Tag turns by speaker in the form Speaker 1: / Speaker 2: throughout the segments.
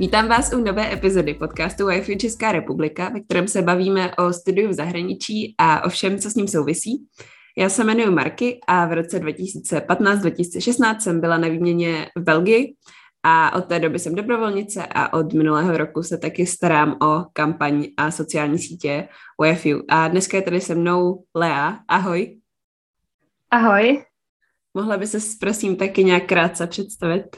Speaker 1: Vítám vás u nové epizody podcastu Wi-Fi Česká republika, ve kterém se bavíme o studiu v zahraničí a o všem, co s ním souvisí. Já se jmenuji Marky a v roce 2015-2016 jsem byla na výměně v Belgii a od té doby jsem dobrovolnice a od minulého roku se taky starám o kampaň a sociální sítě UFU. A dneska je tady se mnou Lea. Ahoj.
Speaker 2: Ahoj.
Speaker 1: Mohla by se prosím taky nějak krátce představit?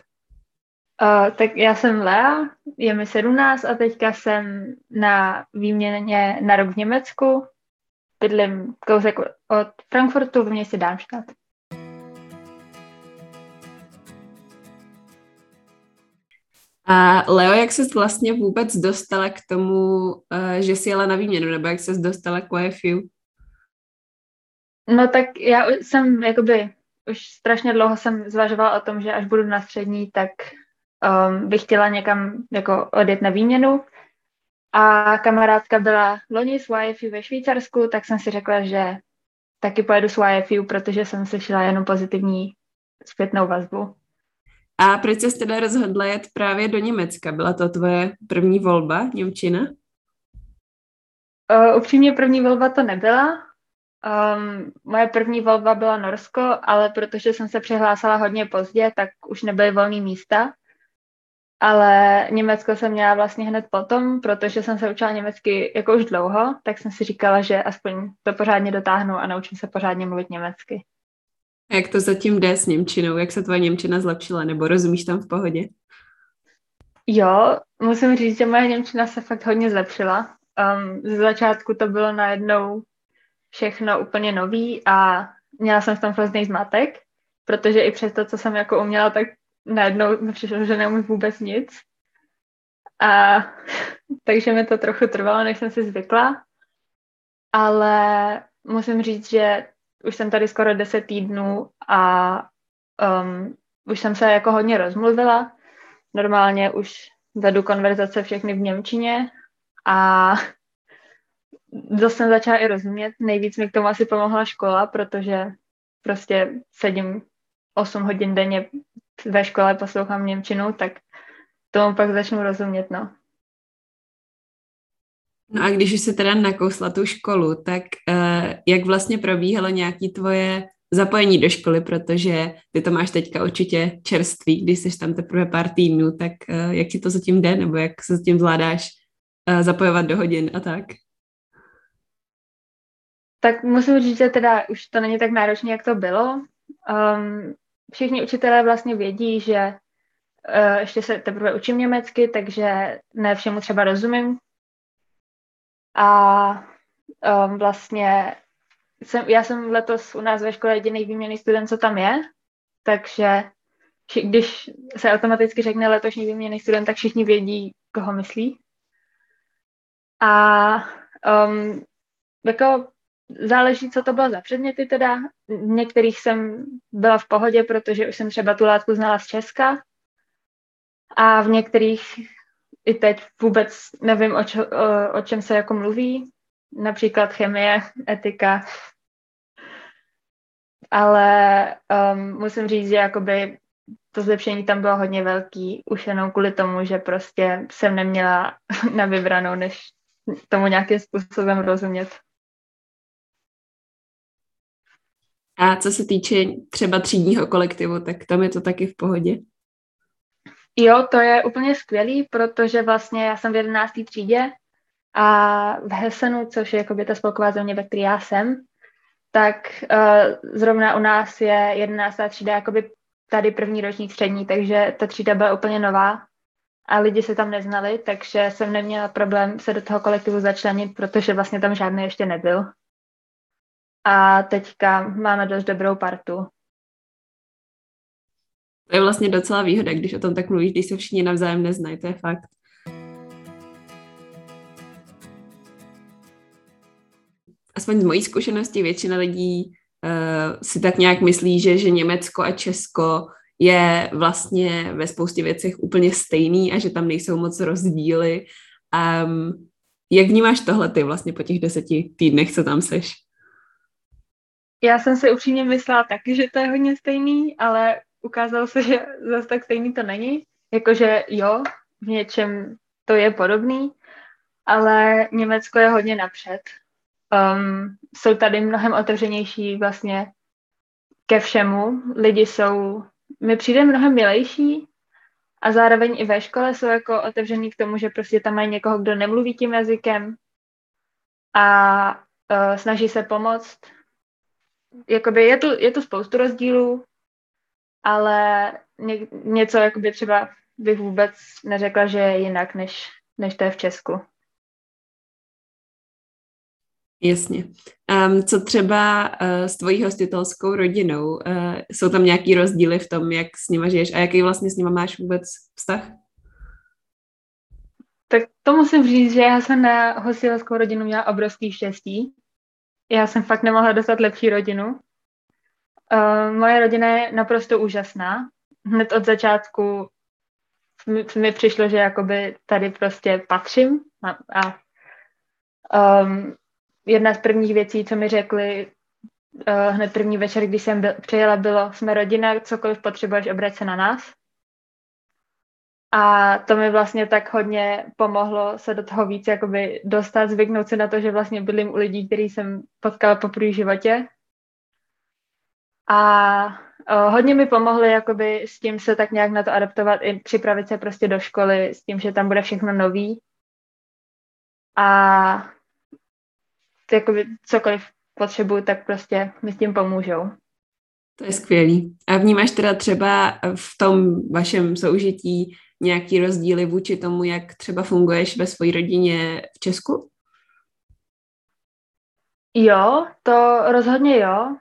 Speaker 2: Uh, tak já jsem Lea, je mi 17 a teďka jsem na výměně na rok v Německu. Bydlím kousek od Frankfurtu v městě Darmstadt.
Speaker 1: A Leo, jak ses vlastně vůbec dostala k tomu, eh, že jsi jela na výměnu, nebo jak ses dostala k YFU?
Speaker 2: No tak já jsem jakoby už strašně dlouho jsem zvažovala o tom, že až budu na střední, tak um, bych chtěla někam jako odjet na výměnu. A kamarádka byla loni s YFU ve Švýcarsku, tak jsem si řekla, že taky pojedu s YFU, protože jsem slyšela jenom pozitivní zpětnou vazbu.
Speaker 1: A proč jsi teda rozhodla jet právě do Německa? Byla to tvoje první volba, Němčina?
Speaker 2: Uh, upřímně první volba to nebyla. Um, moje první volba byla Norsko, ale protože jsem se přihlásila hodně pozdě, tak už nebyly volné místa. Ale Německo jsem měla vlastně hned potom, protože jsem se učila německy jako už dlouho, tak jsem si říkala, že aspoň to pořádně dotáhnu a naučím se pořádně mluvit německy.
Speaker 1: Jak to zatím jde s Němčinou? Jak se tvoje Němčina zlepšila? Nebo rozumíš tam v pohodě?
Speaker 2: Jo, musím říct, že moje Němčina se fakt hodně zlepšila. Um, ze začátku to bylo najednou všechno úplně nový a měla jsem v tom hrozný zmatek, protože i přes to, co jsem jako uměla, tak najednou mi přišlo, že neumím vůbec nic. A takže mi to trochu trvalo, než jsem si zvykla. Ale musím říct, že už jsem tady skoro 10 týdnů a um, už jsem se jako hodně rozmluvila. Normálně už vedu konverzace všechny v Němčině a dost jsem začala i rozumět. Nejvíc mi k tomu asi pomohla škola, protože prostě sedím 8 hodin denně ve škole, poslouchám Němčinu, tak tomu pak začnu rozumět, no.
Speaker 1: No a když už se teda nakousla tu školu, tak uh, jak vlastně probíhalo nějaké tvoje zapojení do školy, protože ty to máš teďka určitě čerstvý, když jsi tam teprve pár týdnů, tak uh, jak ti to zatím jde, nebo jak se zatím zvládáš uh, zapojovat do hodin a tak?
Speaker 2: Tak musím říct, že teda už to není tak náročné, jak to bylo. Um, všichni učitelé vlastně vědí, že uh, ještě se teprve učím německy, takže ne všemu třeba rozumím, a um, vlastně jsem, já jsem letos u nás ve škole jediný výměný student, co tam je, takže když se automaticky řekne letošní výměný student, tak všichni vědí, koho myslí. A um, jako záleží, co to bylo za předměty teda. V některých jsem byla v pohodě, protože už jsem třeba tu látku znala z Česka. A v některých i teď vůbec nevím, o, čo, o, o čem se jako mluví, například chemie, etika, ale um, musím říct, že jakoby to zlepšení tam bylo hodně velký, už jenom kvůli tomu, že prostě jsem neměla na vybranou, než tomu nějakým způsobem rozumět.
Speaker 1: A co se týče třeba třídního kolektivu, tak tam je to taky v pohodě?
Speaker 2: Jo, to je úplně skvělý, protože vlastně já jsem v 11. třídě a v Hesenu, což je jakoby ta spolková země, ve které já jsem, tak uh, zrovna u nás je 11. třída jakoby tady první ročník střední, takže ta třída byla úplně nová a lidi se tam neznali, takže jsem neměla problém se do toho kolektivu začlenit, protože vlastně tam žádný ještě nebyl. A teďka máme dost dobrou partu.
Speaker 1: To je vlastně docela výhoda, když o tom tak mluvíš, když se všichni navzájem neznají, to je fakt. Aspoň z mojí zkušenosti většina lidí uh, si tak nějak myslí, že, že Německo a Česko je vlastně ve spoustě věcech úplně stejný a že tam nejsou moc rozdíly. Um, jak vnímáš tohle ty vlastně po těch deseti týdnech, co tam seš?
Speaker 2: Já jsem si upřímně myslela taky, že to je hodně stejný, ale ukázalo se, že zase tak stejný to není. Jakože jo, v něčem to je podobný, ale Německo je hodně napřed. Um, jsou tady mnohem otevřenější vlastně ke všemu. Lidi jsou, mi přijde mnohem milejší a zároveň i ve škole jsou jako otevřený k tomu, že prostě tam mají někoho, kdo nemluví tím jazykem a uh, snaží se pomoct. Jakoby je tu, je tu spoustu rozdílů, ale ně, něco jakoby třeba bych vůbec neřekla, že je jinak, než, než to je v Česku.
Speaker 1: Jasně. Um, co třeba uh, s tvojí hostitelskou rodinou? Uh, jsou tam nějaký rozdíly v tom, jak s nima žiješ a jaký vlastně s nima máš vůbec vztah?
Speaker 2: Tak to musím říct, že já jsem na hostitelskou rodinu měla obrovský štěstí. Já jsem fakt nemohla dostat lepší rodinu. Uh, moje rodina je naprosto úžasná. Hned od začátku mi, mi přišlo, že jakoby tady prostě patřím a, a um, jedna z prvních věcí, co mi řekli uh, hned první večer, když jsem byl, přijela, bylo, jsme rodina, cokoliv potřebuješ, obrať se na nás. A to mi vlastně tak hodně pomohlo se do toho víc jakoby dostat, zvyknout si na to, že vlastně bydlím u lidí, který jsem potkala po první životě. A uh, hodně mi pomohly jakoby s tím se tak nějak na to adaptovat i připravit se prostě do školy s tím, že tam bude všechno nový. A jakoby cokoliv potřebuju, tak prostě mi s tím pomůžou.
Speaker 1: To je skvělý. A vnímáš teda třeba v tom vašem soužití nějaký rozdíly vůči tomu, jak třeba funguješ ve své rodině v Česku?
Speaker 2: Jo, to rozhodně jo.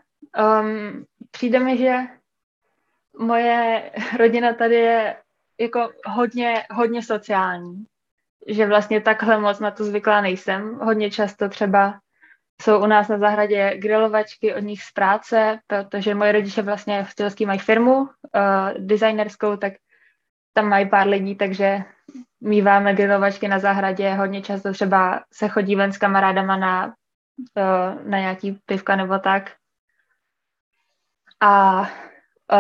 Speaker 2: Um, přijde mi, že moje rodina tady je jako hodně, hodně sociální. Že vlastně takhle moc na to zvyklá nejsem. Hodně často třeba jsou u nás na zahradě grilovačky od nich z práce, protože moje rodiče vlastně v Tělský mají firmu uh, designerskou, tak tam mají pár lidí, takže míváme grilovačky na zahradě. Hodně často třeba se chodí ven s kamarádama na, uh, na nějaký pivka nebo tak. A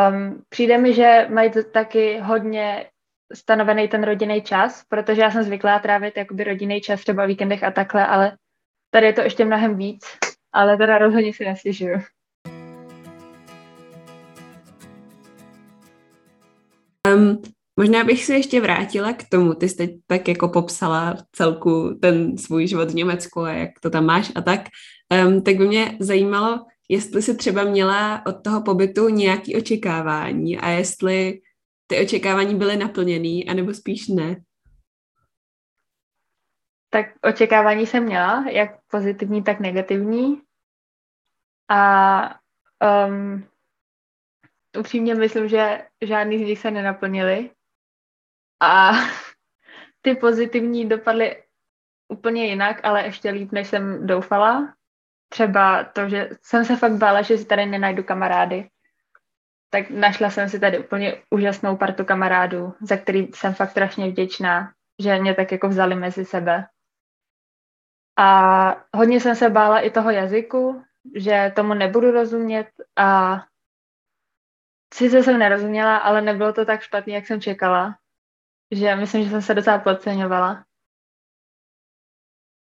Speaker 2: um, přijde mi, že mají to taky hodně stanovený ten rodinný čas, protože já jsem zvyklá trávit jakoby rodinný čas třeba o víkendech a takhle, ale Tady je to ještě mnohem víc, ale teda rozhodně si nestěžuju.
Speaker 1: Um, možná bych se ještě vrátila k tomu, ty jsi tak jako popsala celku ten svůj život v Německu a jak to tam máš a tak, um, tak by mě zajímalo, jestli jsi třeba měla od toho pobytu nějaké očekávání a jestli ty očekávání byly naplněný, anebo spíš ne
Speaker 2: tak očekávání jsem měla, jak pozitivní, tak negativní. A um, upřímně myslím, že žádný z nich se nenaplnili. A ty pozitivní dopadly úplně jinak, ale ještě líp, než jsem doufala. Třeba to, že jsem se fakt bála, že si tady nenajdu kamarády. Tak našla jsem si tady úplně úžasnou partu kamarádů, za který jsem fakt strašně vděčná, že mě tak jako vzali mezi sebe. A hodně jsem se bála i toho jazyku, že tomu nebudu rozumět a sice jsem nerozuměla, ale nebylo to tak špatný, jak jsem čekala. Že myslím, že jsem se docela podceňovala.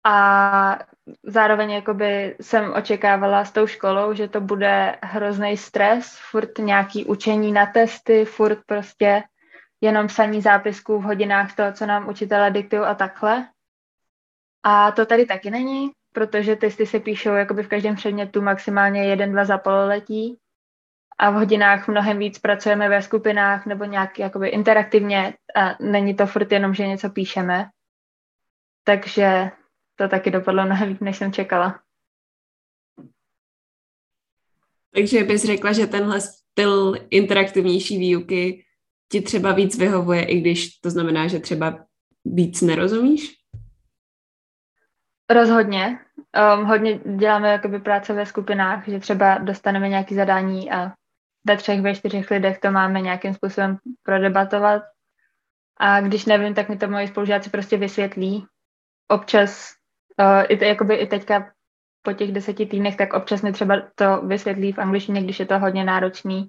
Speaker 2: A zároveň jakoby jsem očekávala s tou školou, že to bude hrozný stres, furt nějaký učení na testy, furt prostě jenom psaní zápisků v hodinách toho, co nám učitelé diktují a takhle. A to tady taky není, protože testy se píšou jakoby v každém předmětu maximálně jeden, dva za pololetí a v hodinách mnohem víc pracujeme ve skupinách nebo nějak jakoby interaktivně a není to furt jenom, že něco píšeme. Takže to taky dopadlo mnohem víc, než jsem čekala.
Speaker 1: Takže bys řekla, že tenhle styl interaktivnější výuky ti třeba víc vyhovuje, i když to znamená, že třeba víc nerozumíš?
Speaker 2: Rozhodně. Um, hodně děláme jakoby práce ve skupinách, že třeba dostaneme nějaké zadání a ve třech, ve čtyřech lidech to máme nějakým způsobem prodebatovat. A když nevím, tak mi to moji spolužáci prostě vysvětlí. Občas, uh, i, jakoby i teďka po těch deseti týdnech, tak občas mi třeba to vysvětlí v angličtině, když je to hodně náročný.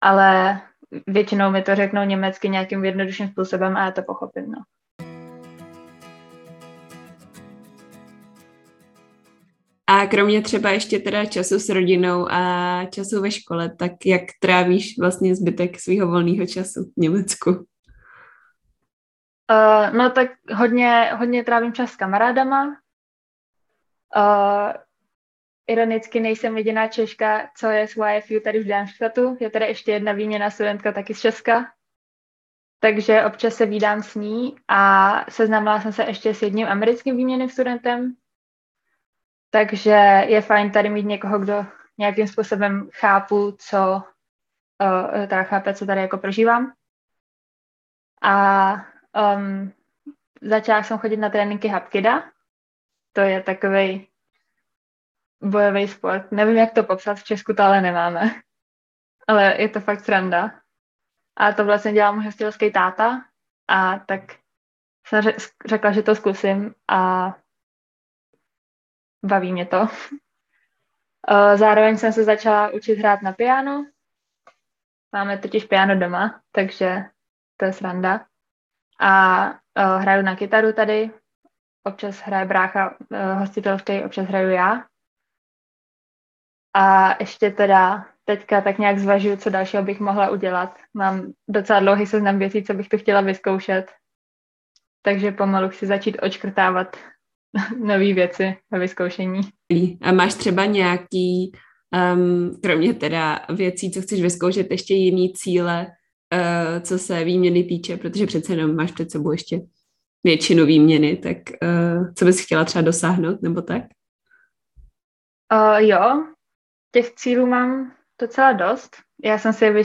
Speaker 2: Ale většinou mi to řeknou německy nějakým jednodušším způsobem a já to pochopím. No.
Speaker 1: A kromě třeba ještě teda času s rodinou a času ve škole, tak jak trávíš vlastně zbytek svého volného času v Německu?
Speaker 2: Uh, no tak hodně, hodně trávím čas s kamarádama. Uh, ironicky nejsem jediná Češka, co je z YFU tady v Darmstadtu. Je tady ještě jedna výměna studentka taky z Česka. Takže občas se vídám s ní a seznámila jsem se ještě s jedním americkým výměným studentem. Takže je fajn tady mít někoho, kdo nějakým způsobem chápu, co, uh, teda chápe, co tady jako prožívám. A um, začala jsem chodit na tréninky Hapkida. To je takový bojový sport. Nevím, jak to popsat, v Česku to ale nemáme. Ale je to fakt sranda. A to vlastně dělá můj hostilský táta. A tak jsem řekla, že to zkusím a baví mě to. Zároveň jsem se začala učit hrát na piano. Máme totiž piano doma, takže to je sranda. A hraju na kytaru tady. Občas hraje brácha hostitelský, občas hraju já. A ještě teda teďka tak nějak zvažuju, co dalšího bych mohla udělat. Mám docela dlouhý seznam věcí, co bych to chtěla vyzkoušet. Takže pomalu chci začít očkrtávat nové věci ve vyzkoušení.
Speaker 1: A máš třeba nějaký, um, kromě teda věcí, co chceš vyzkoušet, ještě jiný cíle, uh, co se výměny týče, protože přece jenom máš před sebou ještě většinu výměny, tak uh, co bys chtěla třeba dosáhnout, nebo tak?
Speaker 2: Uh, jo, těch cílů mám docela dost. Já jsem si vy,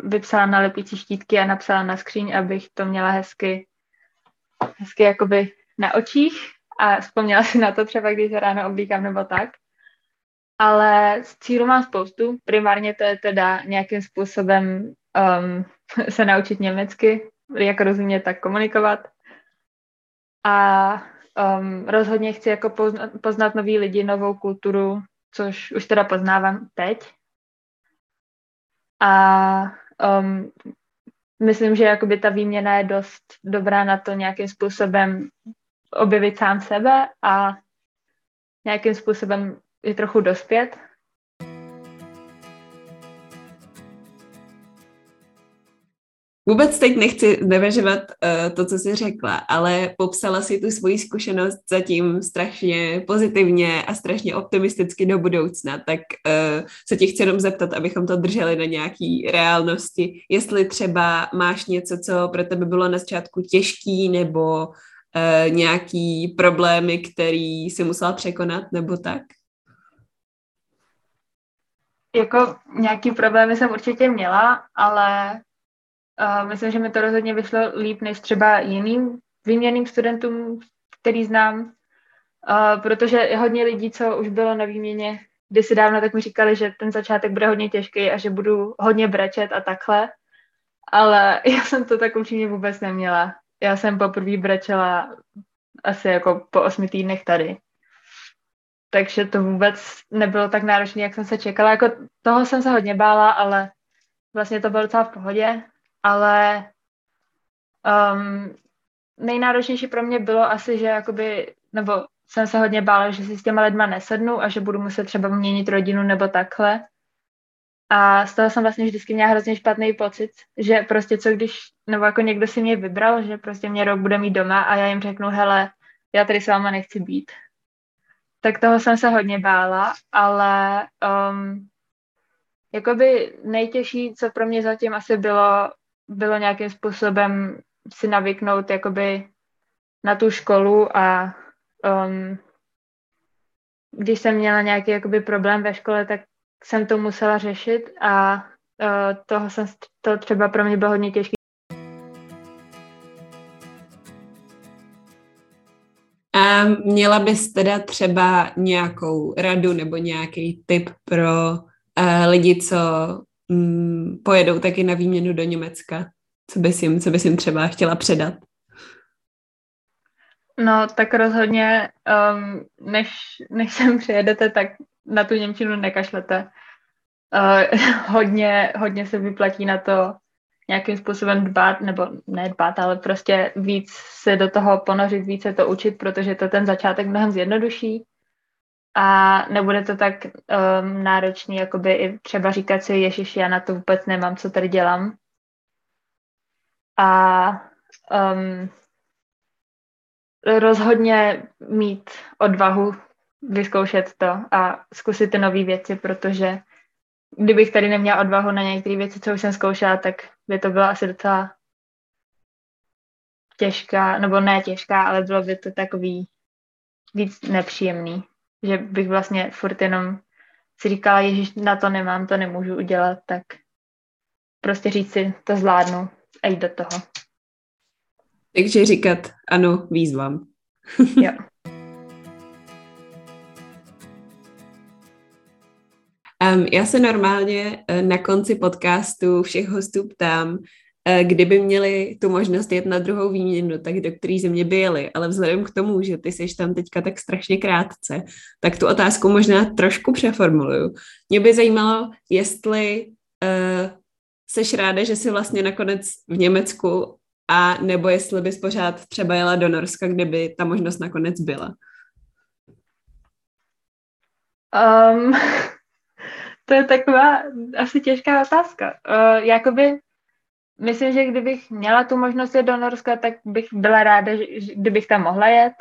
Speaker 2: vypsala na lepící štítky a napsala na skříň, abych to měla hezky, hezky jakoby na očích a vzpomněla si na to třeba, když se ráno oblíkám nebo tak. Ale z cílu mám spoustu. Primárně to je teda nějakým způsobem um, se naučit německy, jak rozumět, tak komunikovat. A um, rozhodně chci jako poznat, poznat nový lidi, novou kulturu, což už teda poznávám teď. A um, myslím, že jakoby ta výměna je dost dobrá na to nějakým způsobem objevit sám sebe a nějakým způsobem i trochu dospět.
Speaker 1: Vůbec teď nechci nevežovat uh, to, co jsi řekla, ale popsala si tu svoji zkušenost zatím strašně pozitivně a strašně optimisticky do budoucna, tak uh, se ti chci jenom zeptat, abychom to drželi na nějaký reálnosti, jestli třeba máš něco, co pro tebe bylo na začátku těžký, nebo uh, nějaký problémy, který si musela překonat, nebo tak?
Speaker 2: Jako nějaký problémy jsem určitě měla, ale Uh, myslím, že mi to rozhodně vyšlo líp než třeba jiným výměným studentům, který znám, uh, protože hodně lidí, co už bylo na výměně kdysi dávno, tak mi říkali, že ten začátek bude hodně těžký a že budu hodně brečet a takhle, ale já jsem to tak upřímně vůbec neměla. Já jsem poprvé brečela asi jako po osmi týdnech tady. Takže to vůbec nebylo tak náročné, jak jsem se čekala. Jako toho jsem se hodně bála, ale vlastně to bylo docela v pohodě ale um, nejnáročnější pro mě bylo asi, že jakoby, nebo jsem se hodně bála, že si s těma lidma nesednu a že budu muset třeba měnit rodinu nebo takhle. A z toho jsem vlastně vždycky měla hrozně špatný pocit, že prostě co když, nebo jako někdo si mě vybral, že prostě mě rok bude mít doma a já jim řeknu, hele, já tady s váma nechci být. Tak toho jsem se hodně bála, ale um, jakoby nejtěžší, co pro mě zatím asi bylo, bylo nějakým způsobem si navyknout jakoby na tu školu a um, když jsem měla nějaký jakoby problém ve škole, tak jsem to musela řešit a uh, toho jsem, to třeba pro mě bylo hodně těžké.
Speaker 1: A měla bys teda třeba nějakou radu nebo nějaký tip pro uh, lidi, co mm, pojedou taky na výměnu do Německa? Co bys jim, co bys jim třeba chtěla předat?
Speaker 2: No, tak rozhodně, um, než, než sem přijedete, tak na tu Němčinu nekašlete. Uh, hodně, hodně se vyplatí na to nějakým způsobem dbát, nebo ne dbát, ale prostě víc se do toho ponořit, více to učit, protože to ten začátek mnohem zjednoduší a nebude to tak um, náročný, jakoby i třeba říkat si, ježiš, já na to vůbec nemám, co tady dělám. A um, rozhodně mít odvahu vyzkoušet to a zkusit ty nové věci, protože kdybych tady neměla odvahu na některé věci, co už jsem zkoušela, tak by to byla asi docela těžká, nebo ne těžká, ale bylo by to takový víc nepříjemný, že bych vlastně furt jenom si říkala, ježiš, na to nemám, to nemůžu udělat, tak prostě říct si, to zvládnu a jít do toho.
Speaker 1: Takže říkat ano výzvám.
Speaker 2: jo.
Speaker 1: Um, já se normálně uh, na konci podcastu všech hostů ptám, uh, kdyby měli tu možnost jet na druhou výměnu, tak do které země by jeli. Ale vzhledem k tomu, že ty jsi tam teďka tak strašně krátce, tak tu otázku možná trošku přeformuluju. Mě by zajímalo, jestli uh, seš ráda, že jsi vlastně nakonec v Německu a nebo jestli bys pořád třeba jela do Norska, kdyby ta možnost nakonec byla?
Speaker 2: Um, to je taková asi těžká otázka. Uh, jakoby, myslím, že kdybych měla tu možnost jít do Norska, tak bych byla ráda, že, kdybych tam mohla jet,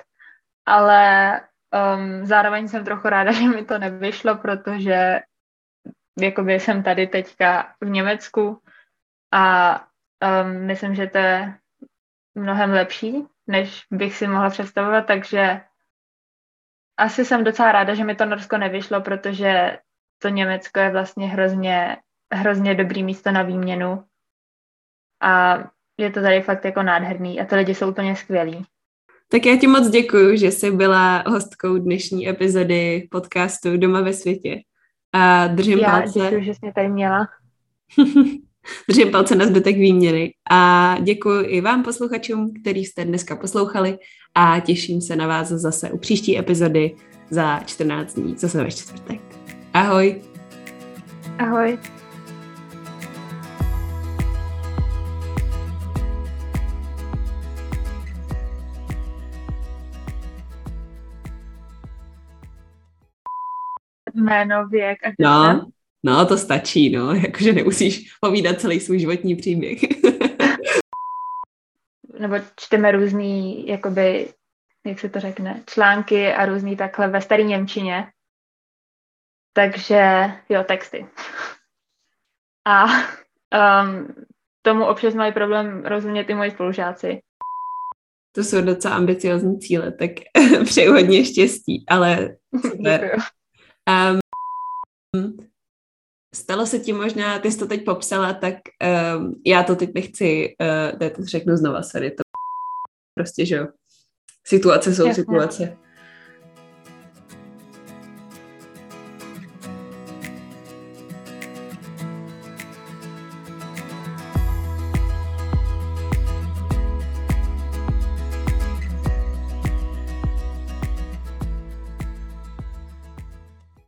Speaker 2: ale um, zároveň jsem trochu ráda, že mi to nevyšlo, protože jakoby jsem tady teďka v Německu a um, myslím, že to je mnohem lepší, než bych si mohla představovat, takže asi jsem docela ráda, že mi to Norsko nevyšlo, protože to Německo je vlastně hrozně, hrozně dobrý místo na výměnu a je to tady fakt jako nádherný a ty lidi jsou úplně skvělí.
Speaker 1: Tak já ti moc děkuji, že jsi byla hostkou dnešní epizody podcastu Doma ve světě. A držím
Speaker 2: já
Speaker 1: palce.
Speaker 2: děkuji, že jsi mě tady měla.
Speaker 1: držím palce na zbytek výměny. A děkuji i vám posluchačům, který jste dneska poslouchali a těším se na vás zase u příští epizody za 14 dní, zase ve čtvrtek. Ahoj.
Speaker 2: Ahoj. Jméno, věk a
Speaker 1: No, no, to stačí, no, jakože nemusíš povídat celý svůj životní příběh.
Speaker 2: Nebo čteme různý, jakoby, jak se to řekne, články a různý takhle ve staré Němčině, takže jo, texty. A um, tomu občas mají problém rozumět i moji spolužáci.
Speaker 1: To jsou docela ambiciozní cíle, tak přeju hodně štěstí, ale. Um, stalo se ti možná, ty jsi to teď popsala, tak um, já to teď nechci, uh, to řeknu znova, sorry, to prostě, že jo, situace jsou Jasně. situace.